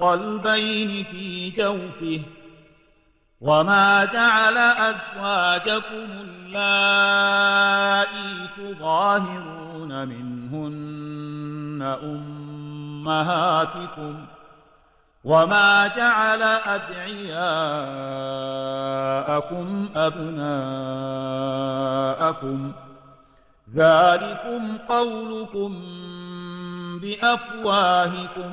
قلبين في جوفه وما جعل أزواجكم اللائي تظاهرون منهن أمهاتكم وما جعل أدعياءكم أبناءكم ذلكم قولكم بأفواهكم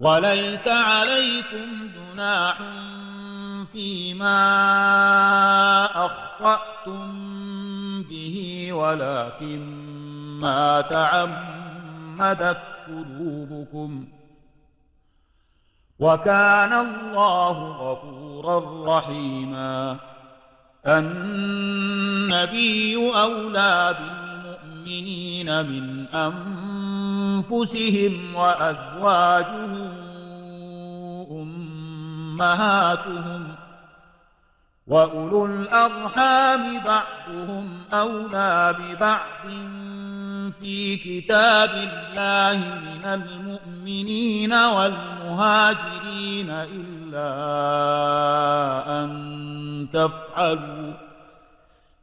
وليس عليكم جناح فيما أخطأتم به ولكن ما تعمدت قلوبكم. وكان الله غفورا رحيما. النبي أولى بالمؤمنين من أنفسهم وأزواجهم أمهاتهم وأولو الأرحام بعضهم أولى ببعض في كتاب الله من المؤمنين والمهاجرين إلا أن تفعلوا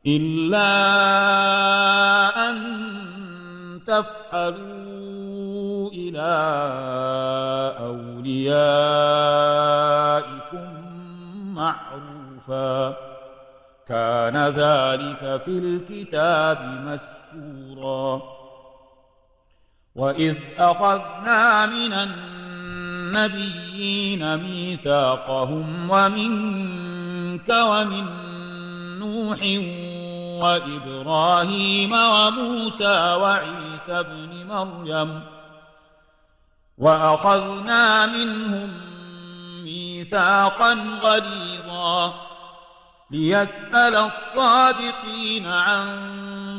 إلا أن تفعلوا إلى أوليائكم معروفا. كان ذلك في الكتاب مسكورا وإذ أخذنا من النبيين ميثاقهم ومنك ومن نوح وإبراهيم وموسى وعيسى ابن مريم وأخذنا منهم ميثاقا غليظا ليسأل الصادقين عن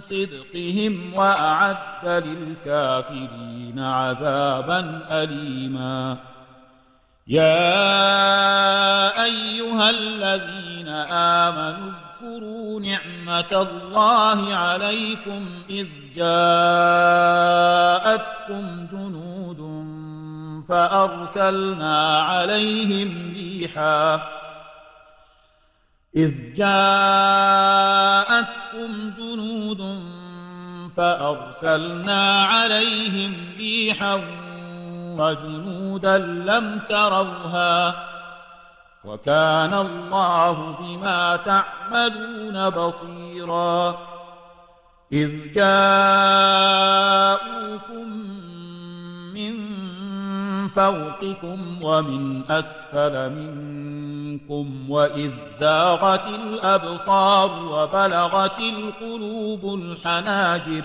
صدقهم وأعد للكافرين عذابا أليما. يا أيها الذين آمنوا اذكروا نعمة الله عليكم إذ جاءتكم جنود فأرسلنا عليهم ريحا. إذ جاءتكم جنود فأرسلنا عليهم ريحا وجنودا لم تروها. وكان الله بما تعملون بصيرا. إذ جاءوكم من فوقكم ومن أسفل منكم وإذ زاغت الأبصار وبلغت القلوب الحناجر.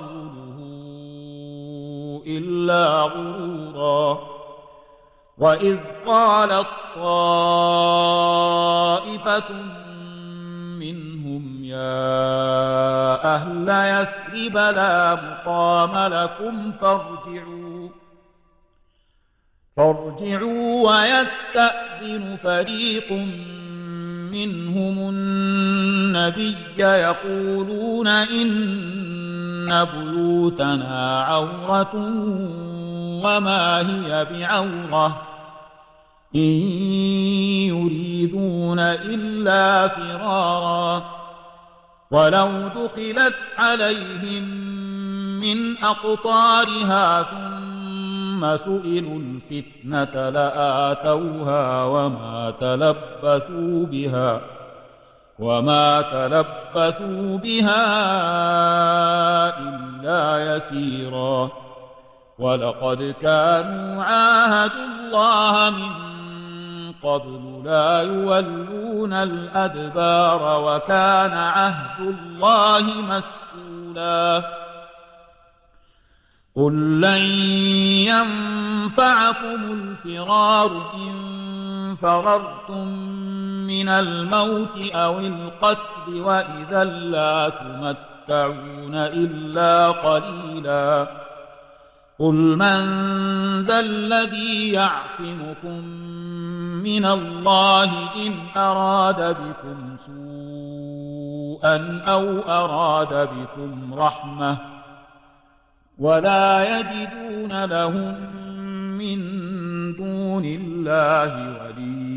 إلا غرورا. وإذ قالت طائفة منهم يا أهل يثرب لا مقام لكم فارجعوا. فارجعوا ويستأذن فريق منهم النبي يقولون إن بيوتنا عورة وما هي بعورة إن يريدون إلا فرارا ولو دخلت عليهم من أقطارها ثم سئلوا الفتنة لآتوها وما تلبثوا بها وما تلبثوا بها إلا يسيرا. ولقد كانوا عاهدوا الله من قبل لا يولون الأدبار وكان عهد الله مسؤولا. قل لن ينفعكم الفرار إن فررتم من الموت أو القتل وإذا لا تمتعون إلا قليلا. قل من ذا الذي يعصمكم من الله إن أراد بكم سوءا أو أراد بكم رحمة ولا يجدون لهم من دون الله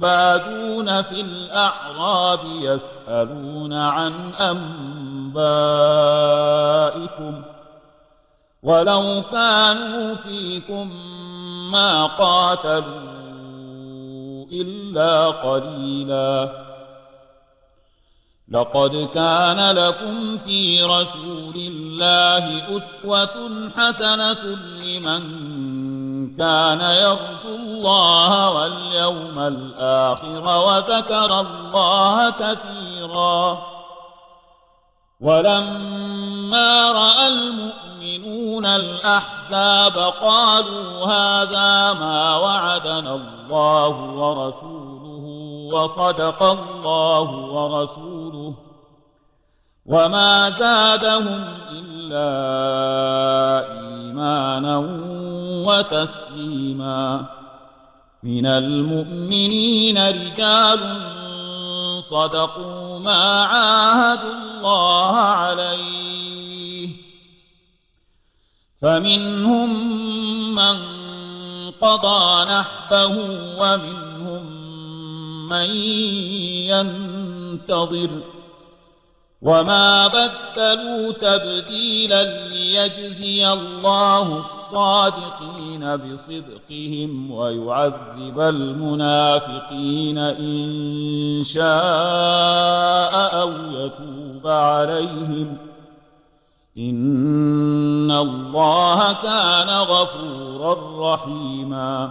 بادون في الأعراب يسألون عن أنبائكم ولو كانوا فيكم ما قاتلوا إلا قليلا. لقد كان لكم في رسول الله أسوة حسنة لمن كان يرجو الله واليوم الآخر وذكر الله كثيرا. ولما رأى المؤمنون الأحزاب قالوا هذا ما وعدنا الله ورسوله وصدق الله ورسوله وما زادهم إلا إيمانا وتسليما. من المؤمنين رجال صدقوا ما عاهدوا الله عليه. فمنهم من قضى نحبه ومنهم من ينتظر. وما بدلوا تبديلا ليجزي الله الصادقين بصدقهم ويعذب المنافقين إن شاء أو يتوب عليهم إن الله كان غفورا رحيما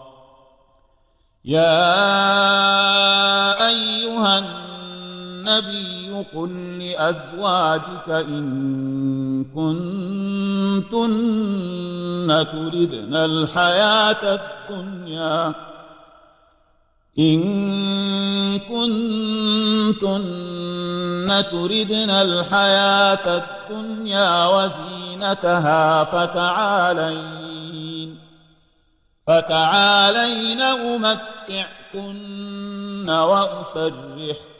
يا أيها النبي قل لأزواجك إن كنتن تردن الحياة الدنيا إن كنتن تردن الحياة الدنيا وزينتها فتعالين فتعالين أمتعكن وأسرحكن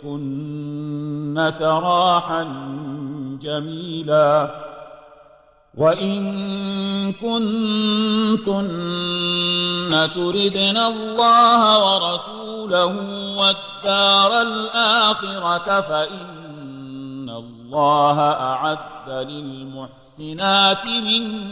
سراحا جميلا وإن كنتن تردن الله ورسوله والدار الآخرة فإن الله أعد للمحسنات منكن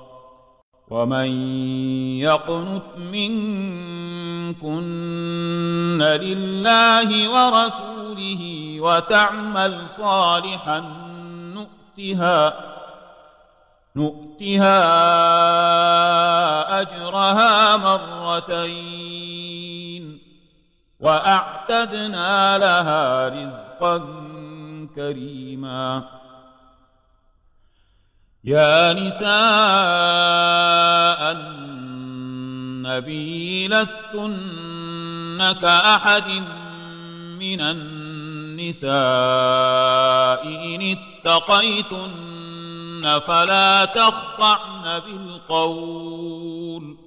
ومن يقنت منكن لله ورسوله وتعمل صالحا نؤتها نؤتها أجرها مرتين وأعتدنا لها رزقا كريما يا نساء النبي لستن كأحد من النساء إن اتقيتن فلا تخطعن بالقول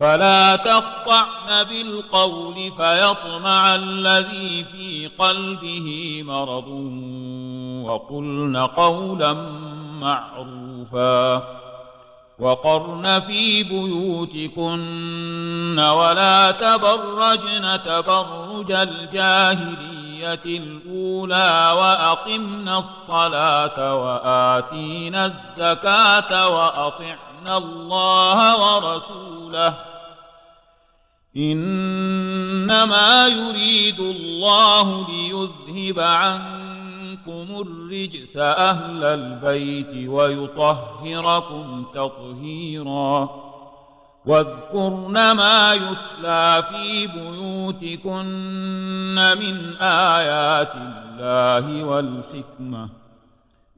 فلا تخطعن بالقول فيطمع الذي في قلبه مرض وقلن قولا معروفا وقرن في بيوتكن ولا تبرجن تبرج الجاهلية الأولى وأقمنا الصلاة وآتينا الزكاة وأطعنا الله ورسوله إنما يريد الله ليذهب عنكم الرجس أهل البيت ويطهركم تطهيرا. واذكرن ما يتلى في بيوتكن من آيات الله والحكمة.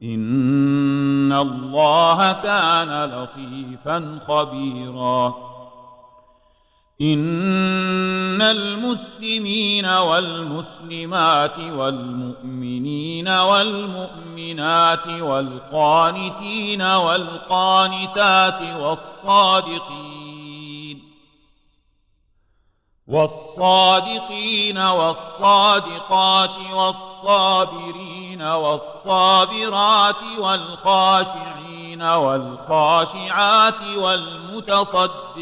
إن الله كان لطيفا خبيراً. إن المسلمين والمسلمات والمؤمنين والمؤمنات والقانتين والقانتات والصادقين والصادقين والصادقات والصابرين والصابرات والخاشعين والخاشعات والمتصدقين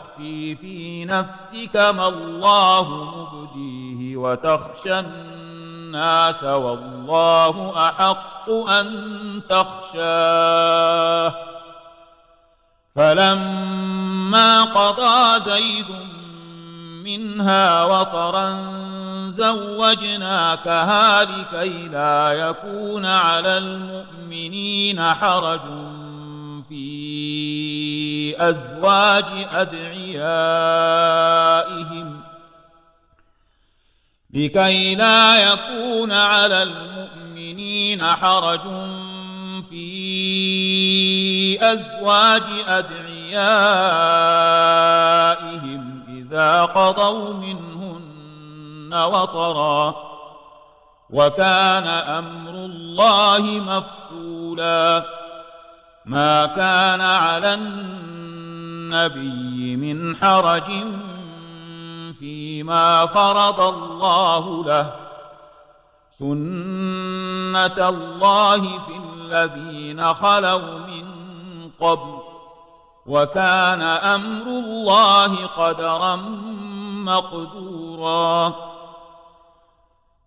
وتخفي في نفسك ما الله مبديه وتخشى الناس والله أحق أن تخشاه فلما قضى زيد منها وطرا زوجناكها لكي لا يكون على المؤمنين حرج في أزواج أدعيائهم لكي لا يكون على المؤمنين حرج في أزواج أدعيائهم إذا قضوا منهن وطرا وكان أمر الله مفعولا. ما كان على النبي من حرج فيما فرض الله له. سنة الله في الذين خلوا من قبل. وكان أمر الله قدرا مقدورا.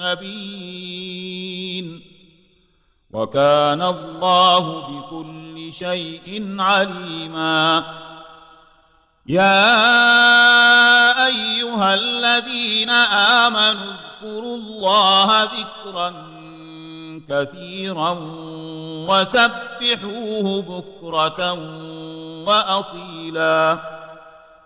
النبيين. وكان الله بكل شيء عليما. يا أيها الذين آمنوا اذكروا الله ذكرا كثيرا وسبحوه بكرة وأصيلا.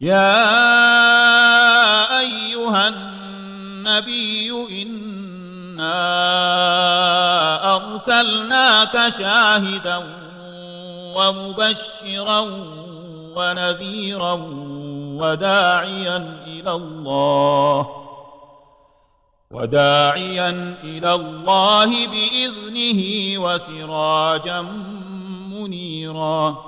يا أيها النبي إنا أرسلناك شاهدا ومبشرا ونذيرا وداعيا إلى الله وداعيا إلى الله بإذنه وسراجا منيرا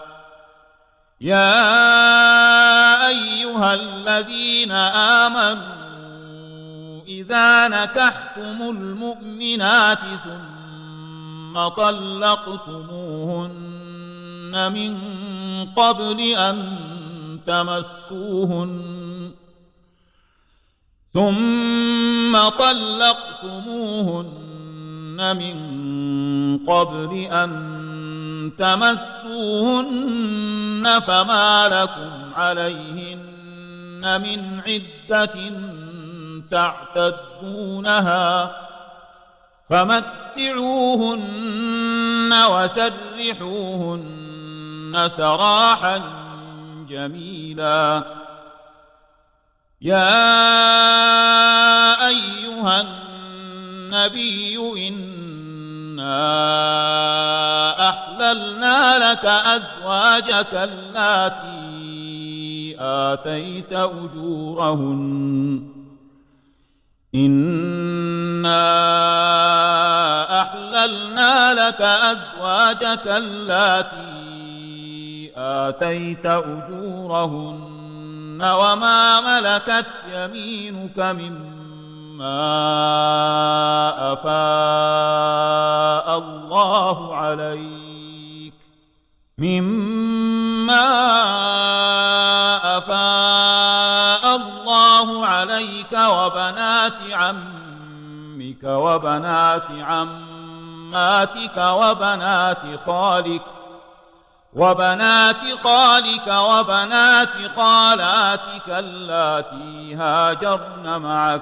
يا أيها الذين آمنوا إذا نكحتم المؤمنات ثم طلقتموهن من قبل أن تمسوهن ثم طلقتموهن من قبل أن تمسوهن فما لكم عليهن من عدة تعتدونها فمتعوهن وسرحوهن سراحا جميلا. يا أيها النبي أحللنا لك أزواجك اللاتي آتيت أجورهن. إنا أحللنا لك أزواجك اللاتي آتيت أجورهن. وما ملكت يمينك مما أفاء الله عليك مما أفاء الله عليك وبنات عمك وبنات عماتك وبنات خالك وبنات خالك وبنات خالاتك اللاتي هاجرن معك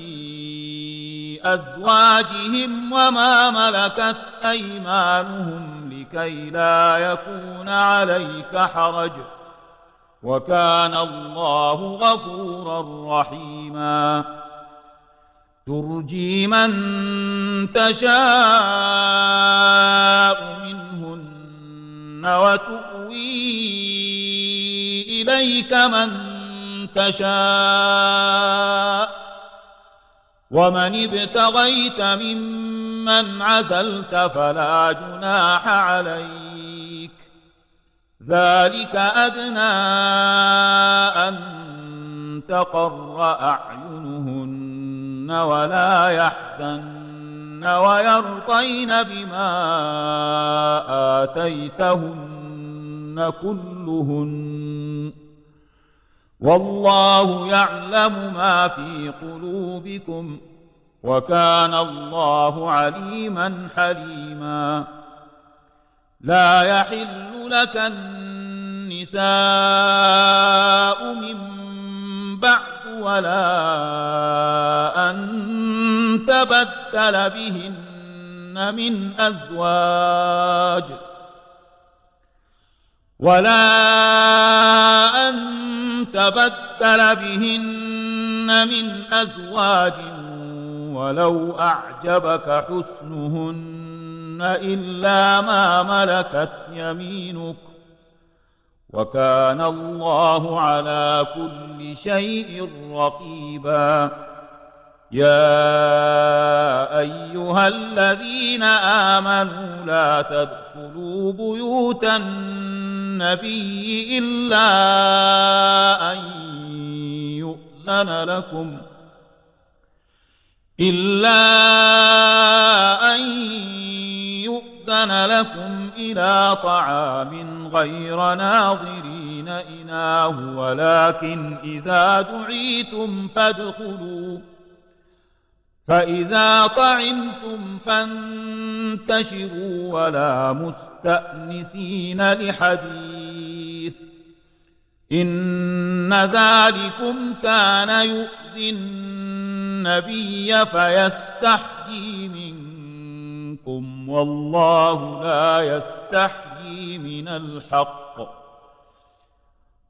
أزواجهم وما ملكت أيمانهم لكي لا يكون عليك حرج. وكان الله غفورا رحيما. ترجي من تشاء منهن وتؤوي إليك من تشاء. ومن ابتغيت ممن عزلت فلا جناح عليك. ذلك أدنى أن تقر أعينهن ولا يحزن ويرضين بما آتيتهن كلهن. والله يعلم ما في قلوبكم وكان الله عليما حليما. لا يحل لك النساء من بعد ولا أن تبدل بهن من أزواج ولا أن تبدل بهن من أزواج ولو أعجبك حسنهن إلا ما ملكت يمينك وكان الله على كل شيء رقيبا. يا أيها الذين آمنوا لا تدخلوا بيوت النبي إلا أن يؤذن لكم. إلا أن يؤذن لكم إلى طعام غير ناظرين إناه ولكن إذا دعيتم فادخلوا. فإذا طعمتم فانتشروا ولا مستأنسين لحديث إن ذلكم كان يؤذي النبي فيستحيي منكم والله لا يستحيي من الحق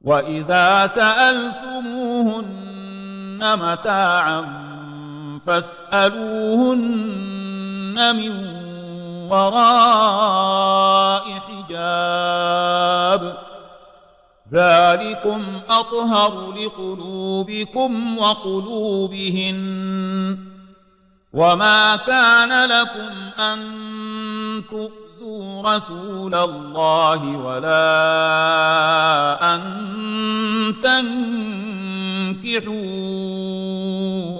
وإذا سألتموهن متاعا فاسألوهن من وراء حجاب. ذلكم أطهر لقلوبكم وقلوبهن. وما كان لكم أن تؤذوا رسول الله ولا أن تنكحوا.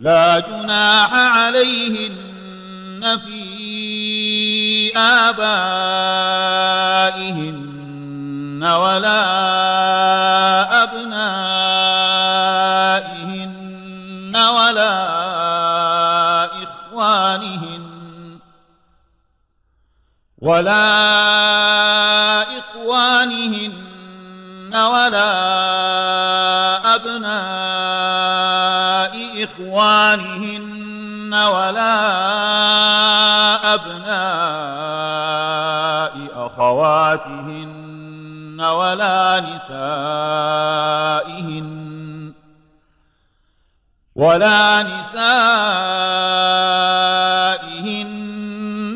لا جناح عليهن في آبائهن ولا أبنائهن ولا إخوانهن ولا إخوانهن ولا أبناء إخوانهن ولا أبناء أخواتهن ولا نسائهن ولا نسائهن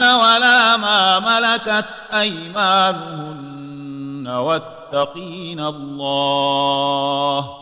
ولا ما ملكت أيمانهن واتقين الله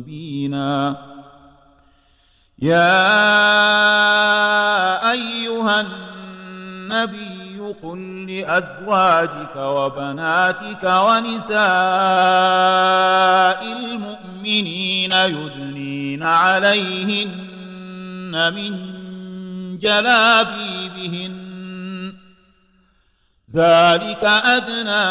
مبينا. يا أيها النبي قل لأزواجك وبناتك ونساء المؤمنين يدنين عليهن من جلابيبهن. ذلك أدنى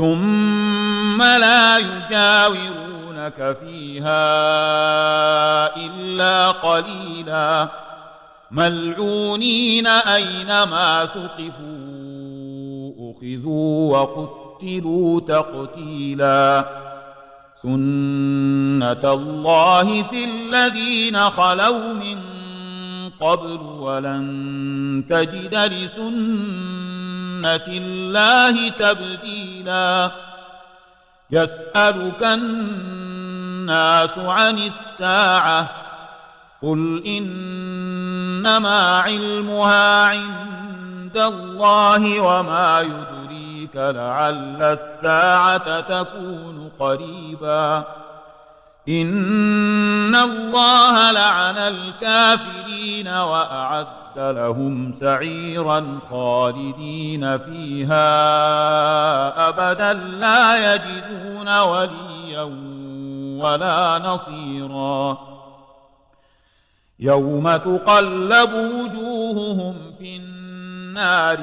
ثم لا يجاورونك فيها إلا قليلا. ملعونين أينما ثقفوا أخذوا وقتلوا تقتيلا. سنة الله في الذين خلوا من قبل ولن تجد لسنة الله تبديلا. يسألك الناس عن الساعة قل إنما علمها عند الله وما يدريك لعل الساعة تكون قريبا. إن الله لعن الكافرين وأعد لهم سعيرا خالدين فيها أبدا لا يجدون وليا ولا نصيرا يوم تقلب وجوههم في النار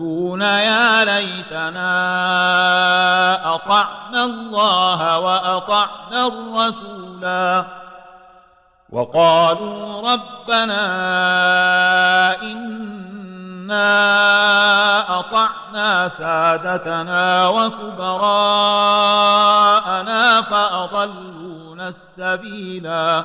يقولون يا ليتنا أطعنا الله وأطعنا الرسولا. وقالوا ربنا إنا أطعنا سادتنا وكبراءنا فأضلونا السبيلا.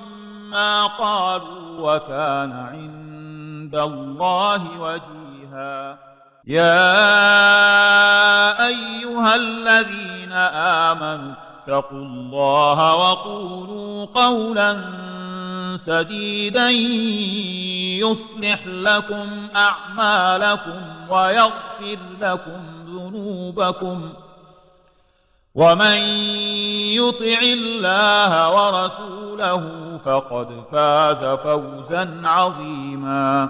ما قالوا وكان عند الله وجيها. يا أيها الذين آمنوا اتقوا الله وقولوا قولا سديدا يصلح لكم أعمالكم ويغفر لكم ذنوبكم. ومن يطع الله ورسوله فقد فاز فوزا عظيما.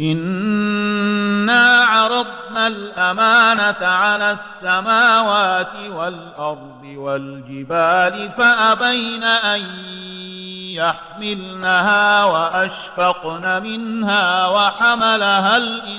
انا عرضنا الامانه على السماوات والارض والجبال فابين ان يحملنها واشفقن منها وحملها الانسان.